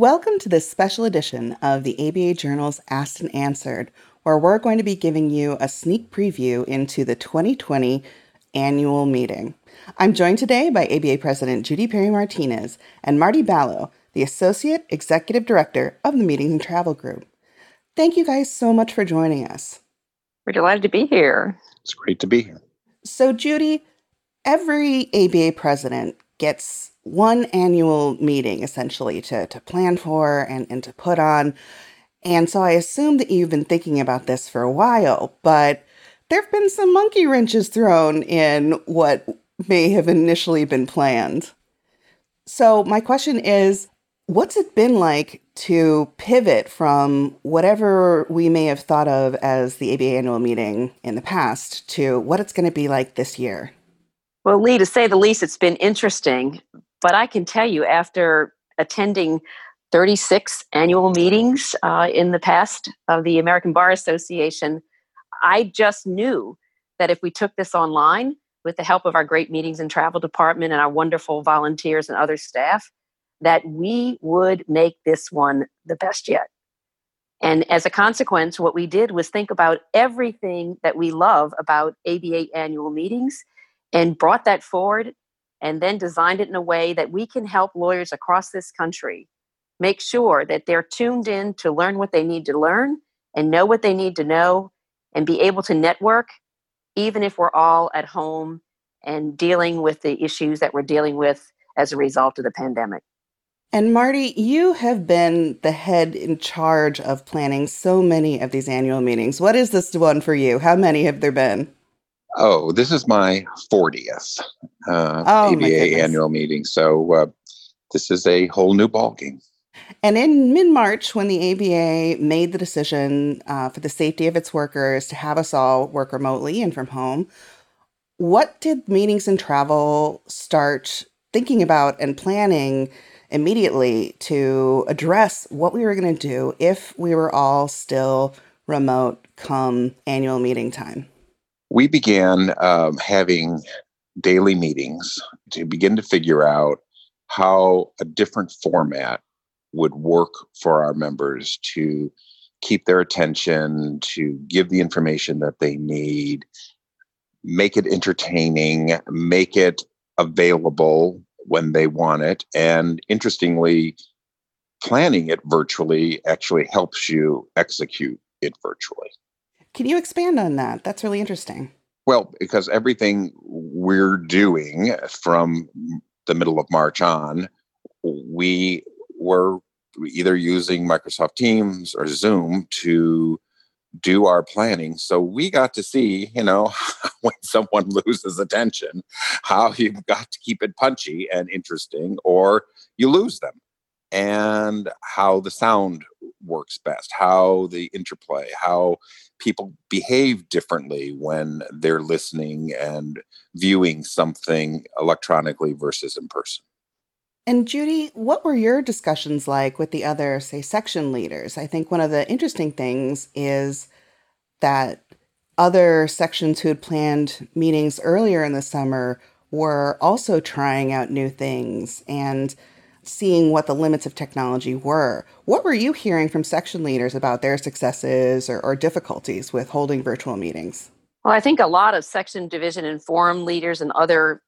Welcome to this special edition of the ABA Journal's Asked and Answered, where we're going to be giving you a sneak preview into the 2020 annual meeting. I'm joined today by ABA President Judy Perry Martinez and Marty Ballo, the Associate Executive Director of the Meetings and Travel Group. Thank you guys so much for joining us. We're delighted to be here. It's great to be here. So, Judy, every ABA president gets one annual meeting essentially to, to plan for and, and to put on. And so I assume that you've been thinking about this for a while, but there have been some monkey wrenches thrown in what may have initially been planned. So, my question is what's it been like to pivot from whatever we may have thought of as the ABA annual meeting in the past to what it's going to be like this year? Well, Lee, to say the least, it's been interesting. But I can tell you, after attending 36 annual meetings uh, in the past of the American Bar Association, I just knew that if we took this online with the help of our great meetings and travel department and our wonderful volunteers and other staff, that we would make this one the best yet. And as a consequence, what we did was think about everything that we love about ABA annual meetings and brought that forward and then designed it in a way that we can help lawyers across this country make sure that they're tuned in to learn what they need to learn and know what they need to know and be able to network even if we're all at home and dealing with the issues that we're dealing with as a result of the pandemic. And Marty, you have been the head in charge of planning so many of these annual meetings. What is this one for you? How many have there been? Oh, this is my 40th uh, oh, ABA annual meeting. So uh, this is a whole new ballgame. And in mid March, when the ABA made the decision uh, for the safety of its workers to have us all work remotely and from home, what did meetings and travel start thinking about and planning immediately to address what we were going to do if we were all still remote come annual meeting time? We began um, having daily meetings to begin to figure out how a different format would work for our members to keep their attention, to give the information that they need, make it entertaining, make it available when they want it. And interestingly, planning it virtually actually helps you execute it virtually. Can you expand on that? That's really interesting. Well, because everything we're doing from the middle of March on, we were either using Microsoft Teams or Zoom to do our planning. So we got to see, you know, when someone loses attention, how you've got to keep it punchy and interesting, or you lose them, and how the sound works best, how the interplay, how people behave differently when they're listening and viewing something electronically versus in person. And Judy, what were your discussions like with the other, say, section leaders? I think one of the interesting things is that other sections who had planned meetings earlier in the summer were also trying out new things and seeing what the limits of technology were. What were you hearing from section leaders about their successes or, or difficulties with holding virtual meetings? Well, I think a lot of section, division, and forum leaders and other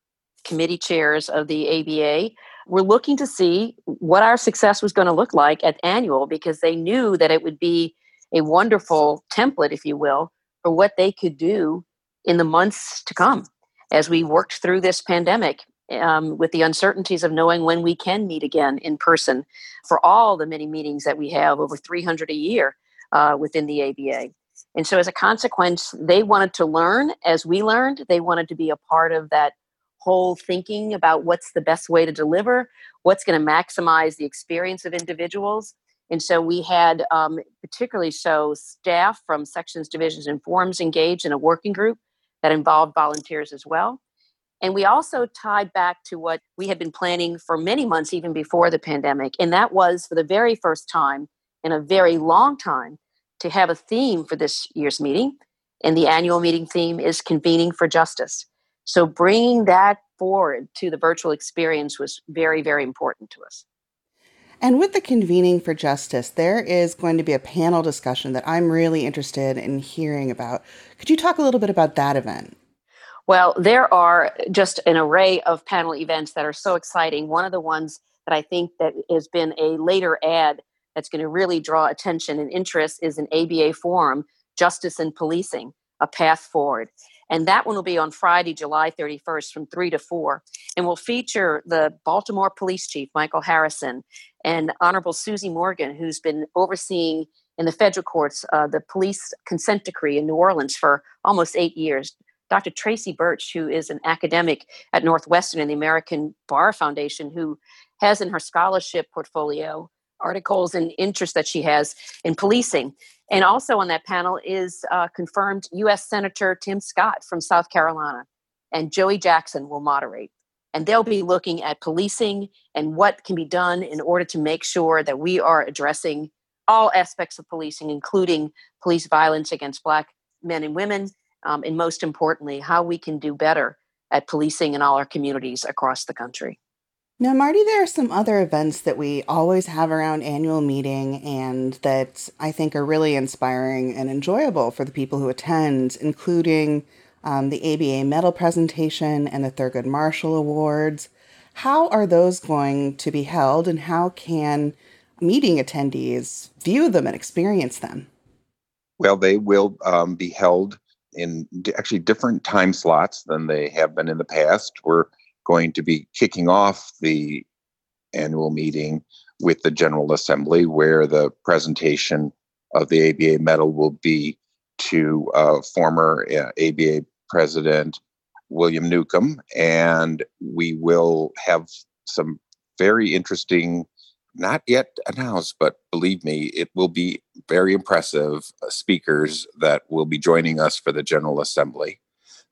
committee chairs of the ABA were looking to see what our success was going to look like at annual because they knew that it would be a wonderful template, if you will, for what they could do in the months to come as we worked through this pandemic um, with the uncertainties of knowing when we can meet again in person for all the many meetings that we have, over 300 a year uh, within the ABA. And so, as a consequence, they wanted to learn as we learned. They wanted to be a part of that whole thinking about what's the best way to deliver, what's going to maximize the experience of individuals. And so we had, um, particularly so, staff from sections, divisions, and forums engaged in a working group that involved volunteers as well. And we also tied back to what we had been planning for many months, even before the pandemic. And that was for the very first time in a very long time to have a theme for this year's meeting. And the annual meeting theme is Convening for Justice. So bringing that forward to the virtual experience was very, very important to us. And with the convening for justice, there is going to be a panel discussion that I'm really interested in hearing about. Could you talk a little bit about that event? Well, there are just an array of panel events that are so exciting. One of the ones that I think that has been a later add that's going to really draw attention and interest is an ABA forum, Justice and Policing, a path forward. And that one will be on Friday, July 31st from 3 to 4. And will feature the Baltimore Police Chief, Michael Harrison, and Honorable Susie Morgan, who's been overseeing in the federal courts uh, the police consent decree in New Orleans for almost eight years. Dr. Traci Burch, who is an academic at Northwestern and the American Bar Foundation, who has in her scholarship portfolio articles and interests that she has in policing. And also on that panel is uh, confirmed U.S. Senator Tim Scott from South Carolina, and Joey Jackson will moderate. And they'll be looking at policing and what can be done in order to make sure that we are addressing all aspects of policing, including police violence against Black men and women, um, and most importantly, how we can do better at policing in all our communities across the country. Now, Marty, there are some other events that we always have around annual meeting and that I think are really inspiring and enjoyable for the people who attend, including um, the ABA medal presentation and the Thurgood Marshall Awards. How are those going to be held and how can meeting attendees view them and experience them? Well, they will um, be held in actually different time slots than they have been in the past. We're going to be kicking off the annual meeting with the General Assembly, where the presentation of the ABA medal will be to uh, former uh, ABA President William Neukom. And we will have some very interesting, not yet announced, but believe me, it will be very impressive uh, speakers that will be joining us for the General Assembly.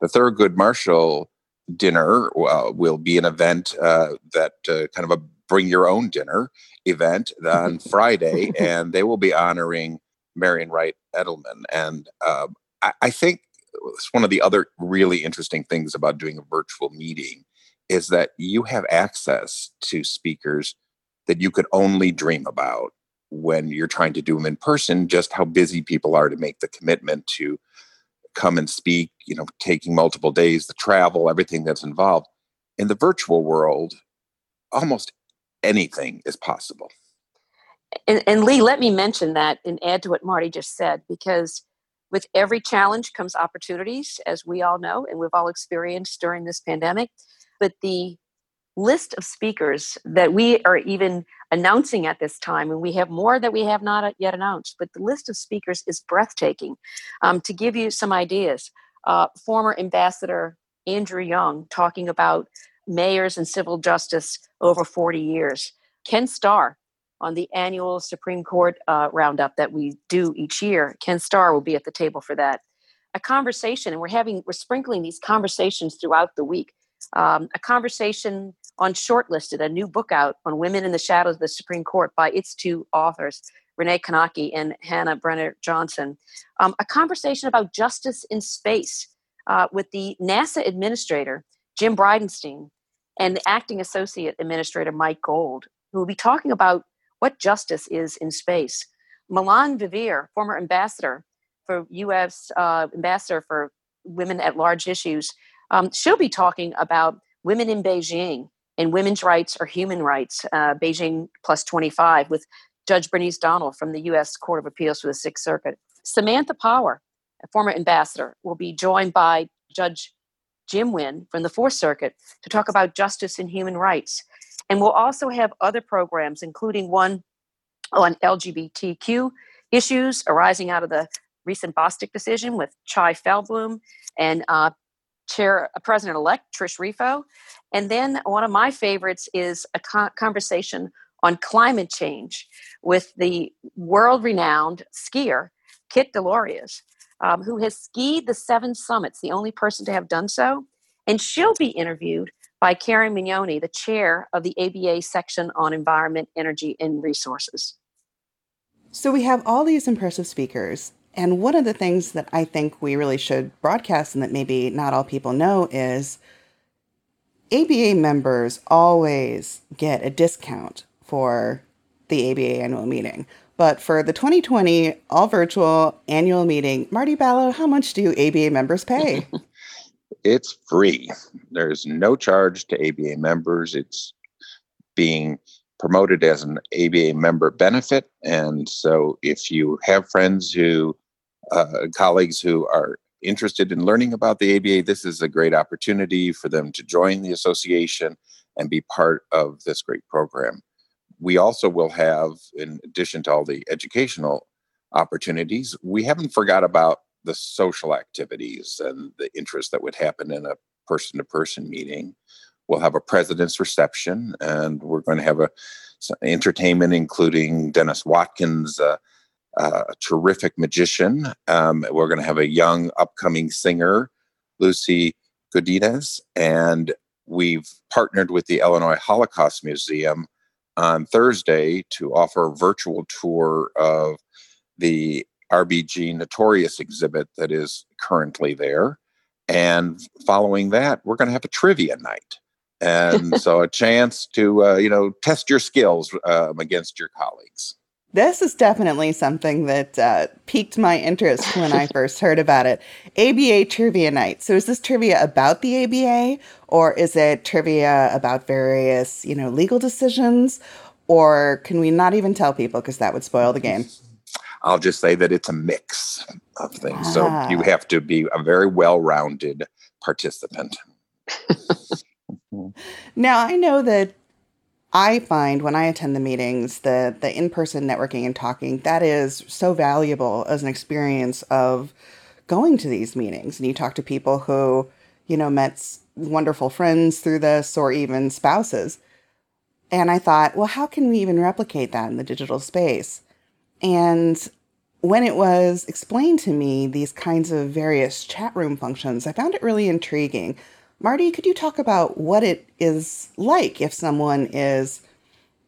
The Thurgood Marshall dinner uh, will be an event uh, that uh, kind of a bring your own dinner event on Friday, and they will be honoring Marian Wright Edelman. And uh, I, I, think it's one of the other really interesting things about doing a virtual meeting is that you have access to speakers that you could only dream about when you're trying to do them in person, just how busy people are to make the commitment to come and speak, you know, taking multiple days, the travel, everything that's involved. In the virtual world, almost anything is possible. And, and, Lee, let me mention that and add to what Marty just said, because with every challenge comes opportunities, as we all know, and we've all experienced during this pandemic. But the list of speakers that we are even announcing at this time, and we have more that we have not yet announced, but the list of speakers is breathtaking. Um, to give you some ideas, uh, former Ambassador Andrew Young talking about mayors and civil justice over 40 years. Ken Starr on the annual Supreme Court uh, roundup that we do each year. Ken Starr will be at the table for that. A conversation, and we're having we're sprinkling these conversations throughout the week. Um, a conversation on Shortlisted, a new book out on women in the shadows of the Supreme Court by its two authors, Renee Knake and Hannah Brenner Johnson. Um, a conversation about justice in space uh, with the NASA administrator, Jim Bridenstine, and the acting associate administrator, Mike Gold, who will be talking about what justice is in space. Melanne Verveer, former ambassador for U.S. Uh, ambassador for women at large issues, um, she'll be talking about women in Beijing and women's rights or human rights, uh, Beijing plus 25, with Judge Bernice Donald from the U.S. Court of Appeals for the Sixth Circuit. Samantha Power, a former ambassador, will be joined by Judge Jim Wynn from the Fourth Circuit to talk about justice and human rights. And we'll also have other programs, including one on LGBTQ issues arising out of the recent Bostock decision with Chai Feldblum and uh, Chair uh, President elect Trish Refo. And then one of my favorites is a conversation on climate change with the world renowned skier, Kit DesLauriers, um, who has skied the seven summits, the only person to have done so. And she'll be interviewed by Karen Mignone, the chair of the ABA section on environment, energy, and resources. So we have all these impressive speakers. And one of the things that I think we really should broadcast and that maybe not all people know is ABA members always get a discount for the ABA annual meeting. But for the 2020 all virtual annual meeting, Marty Ballo, how much do ABA members pay? it's free. There's no charge to ABA members. It's being promoted as an ABA member benefit. And so if you have friends who, uh, colleagues who are interested in learning about the ABA, this is a great opportunity for them to join the association and be part of this great program. We also will have, in addition to all the educational opportunities, we haven't forgot about the social activities and the interest that would happen in a person to person meeting. We'll have a president's reception, and we're going to have a entertainment, including Dennis Watkins, uh, uh, a terrific magician. Um, we're going to have a young upcoming singer, Lucy Godinez, and we've partnered with the Illinois Holocaust Museum on Thursday to offer a virtual tour of the RBG Notorious exhibit that is currently there. And following that, we're going to have a trivia night. And so a chance to, uh, you know, test your skills um, against your colleagues. This is definitely something that uh, piqued my interest when I first heard about it. ABA Trivia Night. So, is this trivia about the ABA, or is it trivia about various, you know, legal decisions, or can we not even tell people because that would spoil the game? I'll just say that it's a mix of things. Ah. So you have to be a very well-rounded participant. now I know that I find when I attend the meetings, the the in-person networking and talking, that is so valuable as an experience of going to these meetings. And you talk to people who, you know, met wonderful friends through this or even spouses. And I thought, well, how can we even replicate that in the digital space? And when it was explained to me, these kinds of various chat room functions, I found it really intriguing. Marty, could you talk about what it is like if someone is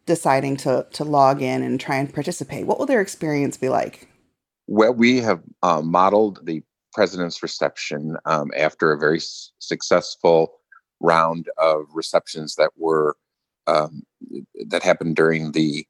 deciding to, to log in and try and participate? What will their experience be like? Well, we have uh, modeled the president's reception um, after a very s- successful round of receptions that were um, that happened during the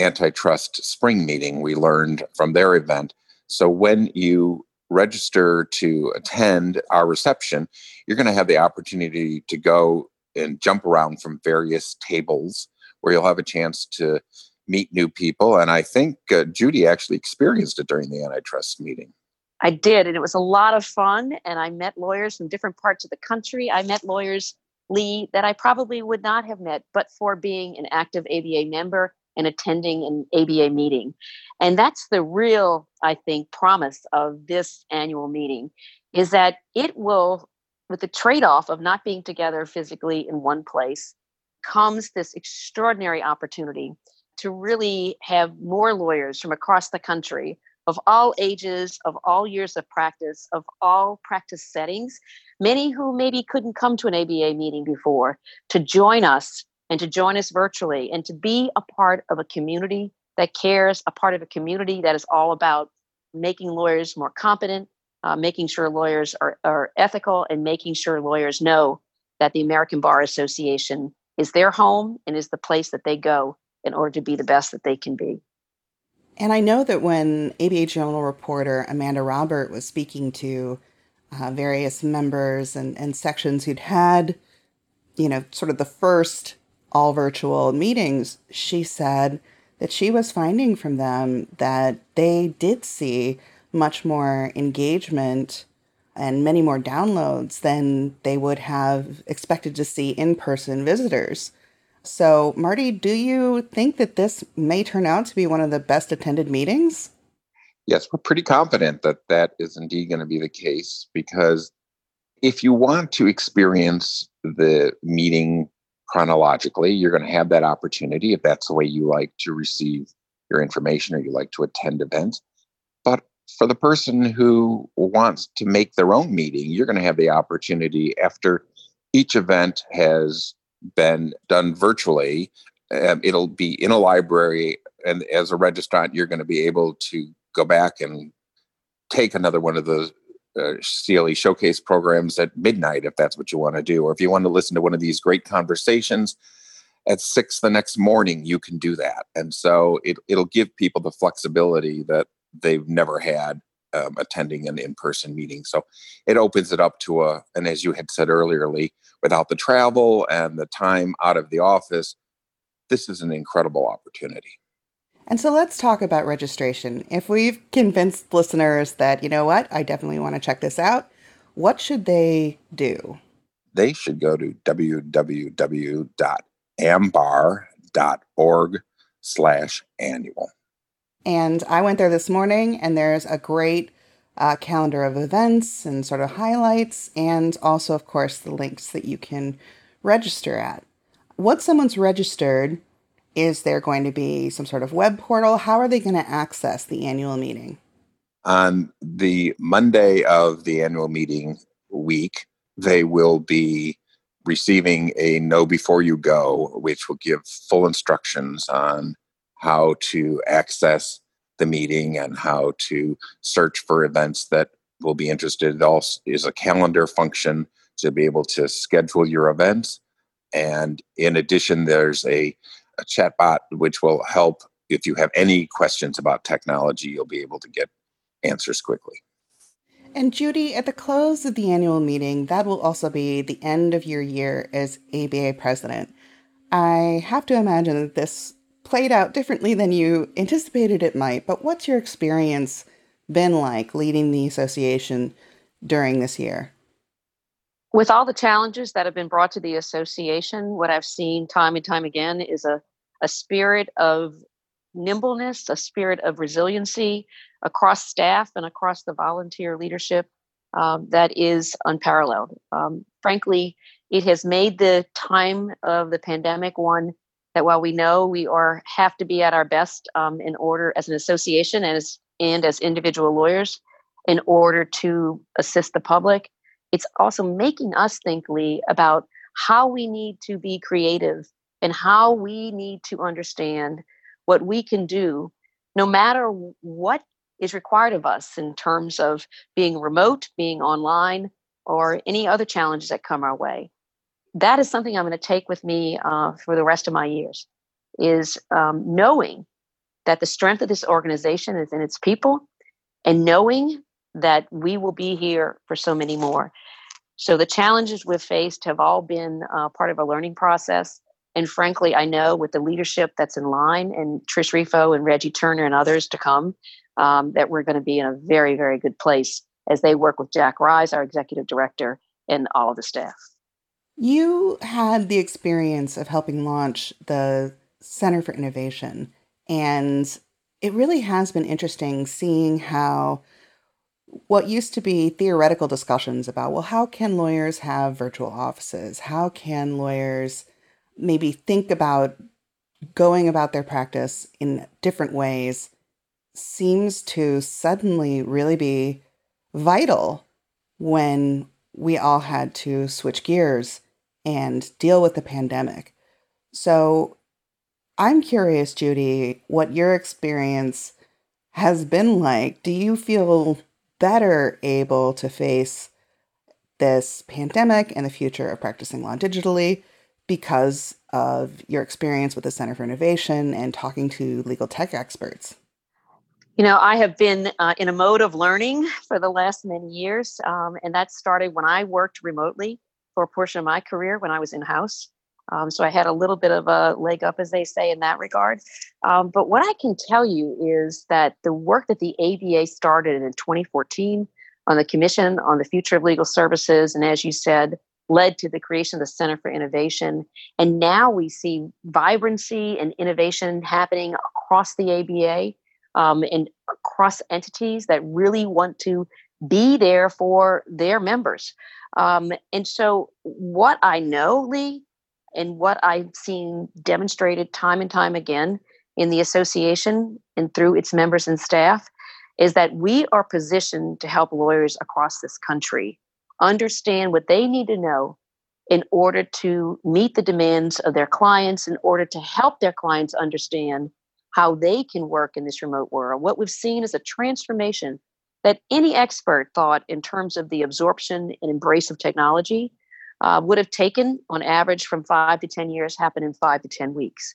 antitrust spring meeting we learned from their event. So when you register to attend our reception, you're going to have the opportunity to go and jump around from various tables where you'll have a chance to meet new people. And I think uh, Judy actually experienced it during the antitrust meeting. I did, and it was a lot of fun. And I met lawyers from different parts of the country. I met lawyers, Lee, that I probably would not have met but for being an active ABA member and attending an ABA meeting. And that's the real, I think, promise of this annual meeting is that it will, with the trade off of not being together physically in one place, comes this extraordinary opportunity to really have more lawyers from across the country of all ages, of all years of practice, of all practice settings, many who maybe couldn't come to an ABA meeting before, to join us and to join us virtually and to be a part of a community that cares, a part of a community that is all about making lawyers more competent, uh, making sure lawyers are, are ethical, and making sure lawyers know that the American Bar Association is their home and is the place that they go in order to be the best that they can be. And I know that when ABA Journal reporter Amanda Robert was speaking to uh, various members and, and sections who'd had, you know, sort of the first all virtual meetings, she said that she was finding from them that they did see much more engagement and many more downloads than they would have expected to see in person visitors. So, Marty, do you think that this may turn out to be one of the best attended meetings? Yes, we're pretty confident that that is indeed going to be the case because if you want to experience the meeting chronologically, you're going to have that opportunity if that's the way you like to receive your information or you like to attend events. But for the person who wants to make their own meeting, you're going to have the opportunity after each event has been done virtually. Um, it'll be in a library, and as a registrant, you're going to be able to go back and take another one of those uh, CLE showcase programs at midnight if that's what you want to do, or if you want to listen to one of these great conversations at six the next morning, you can do that. And so it, it'll give people the flexibility that they've never had um, attending an in-person meeting. So it opens it up to a, and as you had said earlier, Lee, without the travel and the time out of the office, this is an incredible opportunity. And so let's talk about registration. If we've convinced listeners that, you know what, I definitely want to check this out, what should they do? They should go to www.ambar.org slash annual. And I went there this morning, and there's a great uh, calendar of events and sort of highlights, and also, of course, the links that you can register at. Once someone's registered, is there going to be some sort of web portal? How are they going to access the annual meeting? On the Monday of the annual meeting week, they will be receiving a Know Before You Go, which will give full instructions on how to access the meeting and how to search for events that will be interested. It also is a calendar function to be able to schedule your events. And in addition, there's a, a chatbot which will help if you have any questions about technology, you'll be able to get answers quickly. And Judy, at the close of the annual meeting, that will also be the end of your year as ABA president. I have to imagine that this played out differently than you anticipated it might, but what's your experience been like leading the association during this year? With all the challenges that have been brought to the association, what I've seen time and time again is a, a spirit of nimbleness, a spirit of resiliency across staff and across the volunteer leadership um, that is unparalleled. Um, frankly, it has made the time of the pandemic one that while we know we are have to be at our best um, in order as an association and as and as individual lawyers in order to assist the public it's also making us think lee about how we need to be creative and how we need to understand what we can do no matter what is required of us in terms of being remote being online or any other challenges that come our way that is something I'm going to take with me uh, for the rest of my years. Is um, knowing that the strength of this organization is in its people, and knowing that we will be here for so many more. So the challenges we've faced have all been uh, part of a learning process. And frankly, I know with the leadership that's in line, and Trish Refo and Reggie Turner and others to come, um, that we're going to be in a very, very good place as they work with Jack Rives, our executive director, and all of the staff. You had the experience of helping launch the Center for Innovation, and it really has been interesting seeing how what used to be theoretical discussions about, well, how can lawyers have virtual offices? How can lawyers maybe think about going about their practice in different ways seems to suddenly really be vital when we all had to switch gears and deal with the pandemic. So I'm curious, Judy, what your experience has been like. Do you feel better able to face this pandemic and the future of practicing law digitally because of your experience with the Center for Innovation and talking to legal tech experts? You know, I have been uh, in a mode of learning for the last many years, um, and that started when I worked remotely for a portion of my career when I was in house. Um, so I had a little bit of a leg up, as they say, in that regard. Um, but what I can tell you is that the work that the ABA started in 2014 on the Commission on the Future of Legal Services, and as you said, led to the creation of the Center for Innovation. And now we see vibrancy and innovation happening across the ABA um, and across entities that really want to be there for their members. Um, and so, what I know, Lee, and what I've seen demonstrated time and time again in the association and through its members and staff is that we are positioned to help lawyers across this country understand what they need to know in order to meet the demands of their clients, in order to help their clients understand how they can work in this remote world. What we've seen is a transformation that any expert thought in terms of the absorption and embrace of technology. uh, would have taken, on average, from five to 10 years, happen in five to 10 weeks.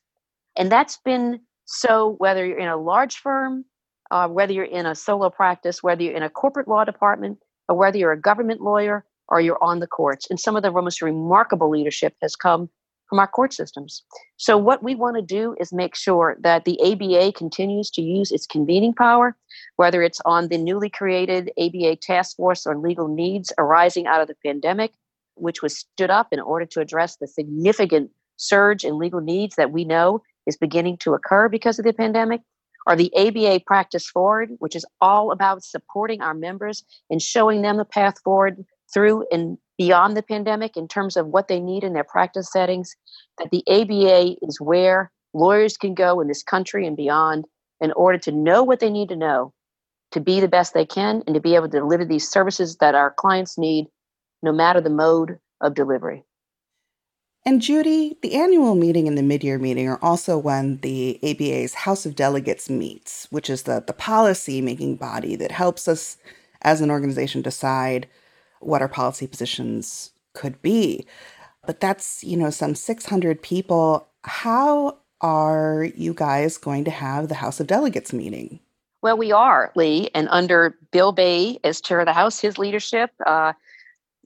And that's been so whether you're in a large firm, uh, whether you're in a solo practice, whether you're in a corporate law department, or whether you're a government lawyer or you're on the courts. And some of the most remarkable leadership has come from our court systems. So, what we want to do is make sure that the ABA continues to use its convening power, whether it's on the newly created ABA Task Force on Legal Needs arising out of the pandemic, which was stood up in order to address the significant surge in legal needs that we know is beginning to occur because of the pandemic, or the ABA Practice Forward, which is all about supporting our members and showing them the path forward through and beyond the pandemic in terms of what they need in their practice settings, that the ABA is where lawyers can go in this country and beyond in order to know what they need to know to be the best they can and to be able to deliver these services that our clients need no matter the mode of delivery. And Judy, the annual meeting and the mid-year meeting are also when the ABA's House of Delegates meets, which is the, the policy making body that helps us as an organization decide what our policy positions could be. But that's, you know, some 600 people. How are you guys going to have the House of Delegates meeting? Well, we are, Lee, and under Bill Bay as chair of the House, his leadership, uh,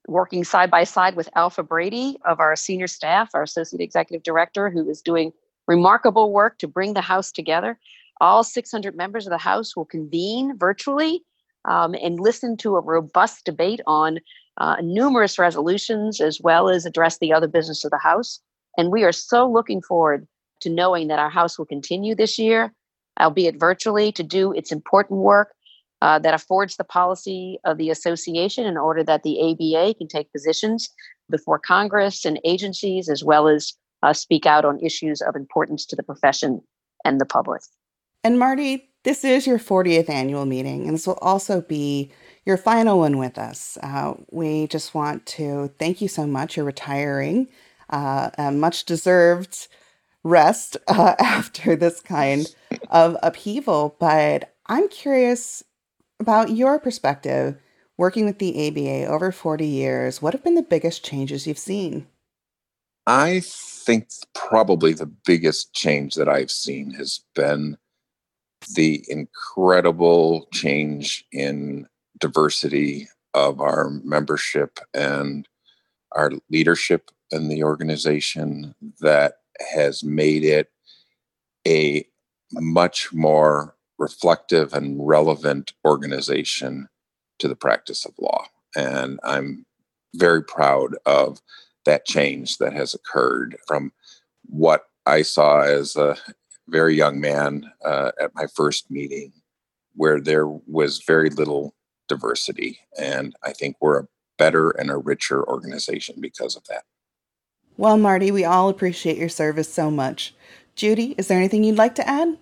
working side by side with Alpha Brady of our senior staff, our associate executive director, who is doing remarkable work to bring the House together. All 600 members of the House will convene virtually um, and listen to a robust debate on uh, numerous resolutions as well as address the other business of the House. And we are so looking forward to knowing that our House will continue this year, albeit virtually, to do its important work uh, that affords the policy of the association in order that the ABA can take positions before Congress and agencies, as well as uh, speak out on issues of importance to the profession and the public. And Marty, this is your 40th annual meeting, and this will also be your final one with us. Uh, we just want to thank you so much. You're retiring, uh, a much deserved rest uh, after this kind of upheaval. But I'm curious about your perspective working with the ABA over 40 years. What have been the biggest changes you've seen? I think probably the biggest change that I've seen has been the incredible change in diversity of our membership and our leadership in the organization that has made it a much more reflective and relevant organization to the practice of law. And I'm very proud of that change that has occurred from what I saw as a very young man uh, at my first meeting, where there was very little diversity. And I think we're a better and a richer organization because of that. Well, Marty, we all appreciate your service so much. Judy, is there anything you'd like to add?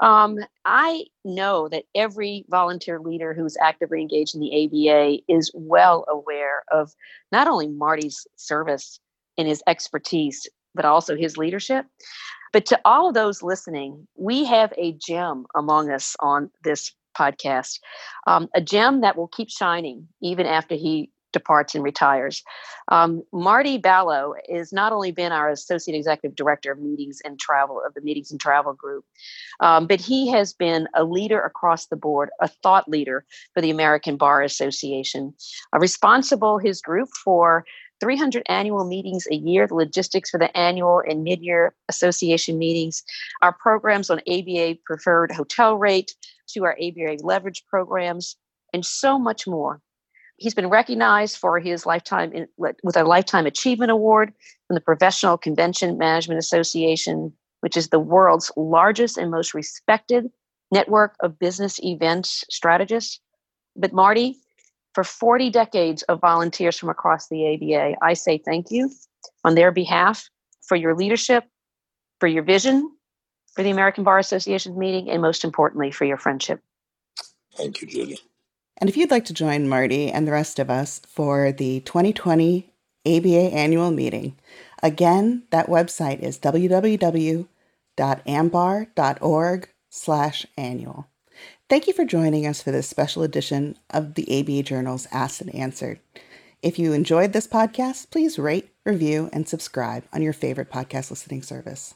Um, I know that every volunteer leader who's actively engaged in the ABA is well aware of not only Marty's service and his expertise, but also his leadership. But to all of those listening, we have a gem among us on this podcast, um, a gem that will keep shining even after he departs and retires. Um, Marty Ballo has not only been our associate executive director of meetings and travel of the meetings and travel group, um, but he has been a leader across the board, a thought leader for the American Bar Association, uh, responsible his group for 300 annual meetings a year, the logistics for the annual and mid-year association meetings, our programs on ABA preferred hotel rate, to our ABA leverage programs, and so much more. He's been recognized for his lifetime in, with a lifetime achievement award from the Professional Convention Management Association, which is the world's largest and most respected network of business events strategists. But Marty, for 40 decades of volunteers from across the ABA, I say thank you on their behalf for your leadership, for your vision for the American Bar Association's meeting, and most importantly, for your friendship. Thank you, Judy. And if you'd like to join Marty and the rest of us for the 2020 ABA annual meeting, again, that website is www.ambar.org slash annual. Thank you for joining us for this special edition of the ABA Journal's Asked and Answered. If you enjoyed this podcast, please rate, review, and subscribe on your favorite podcast listening service.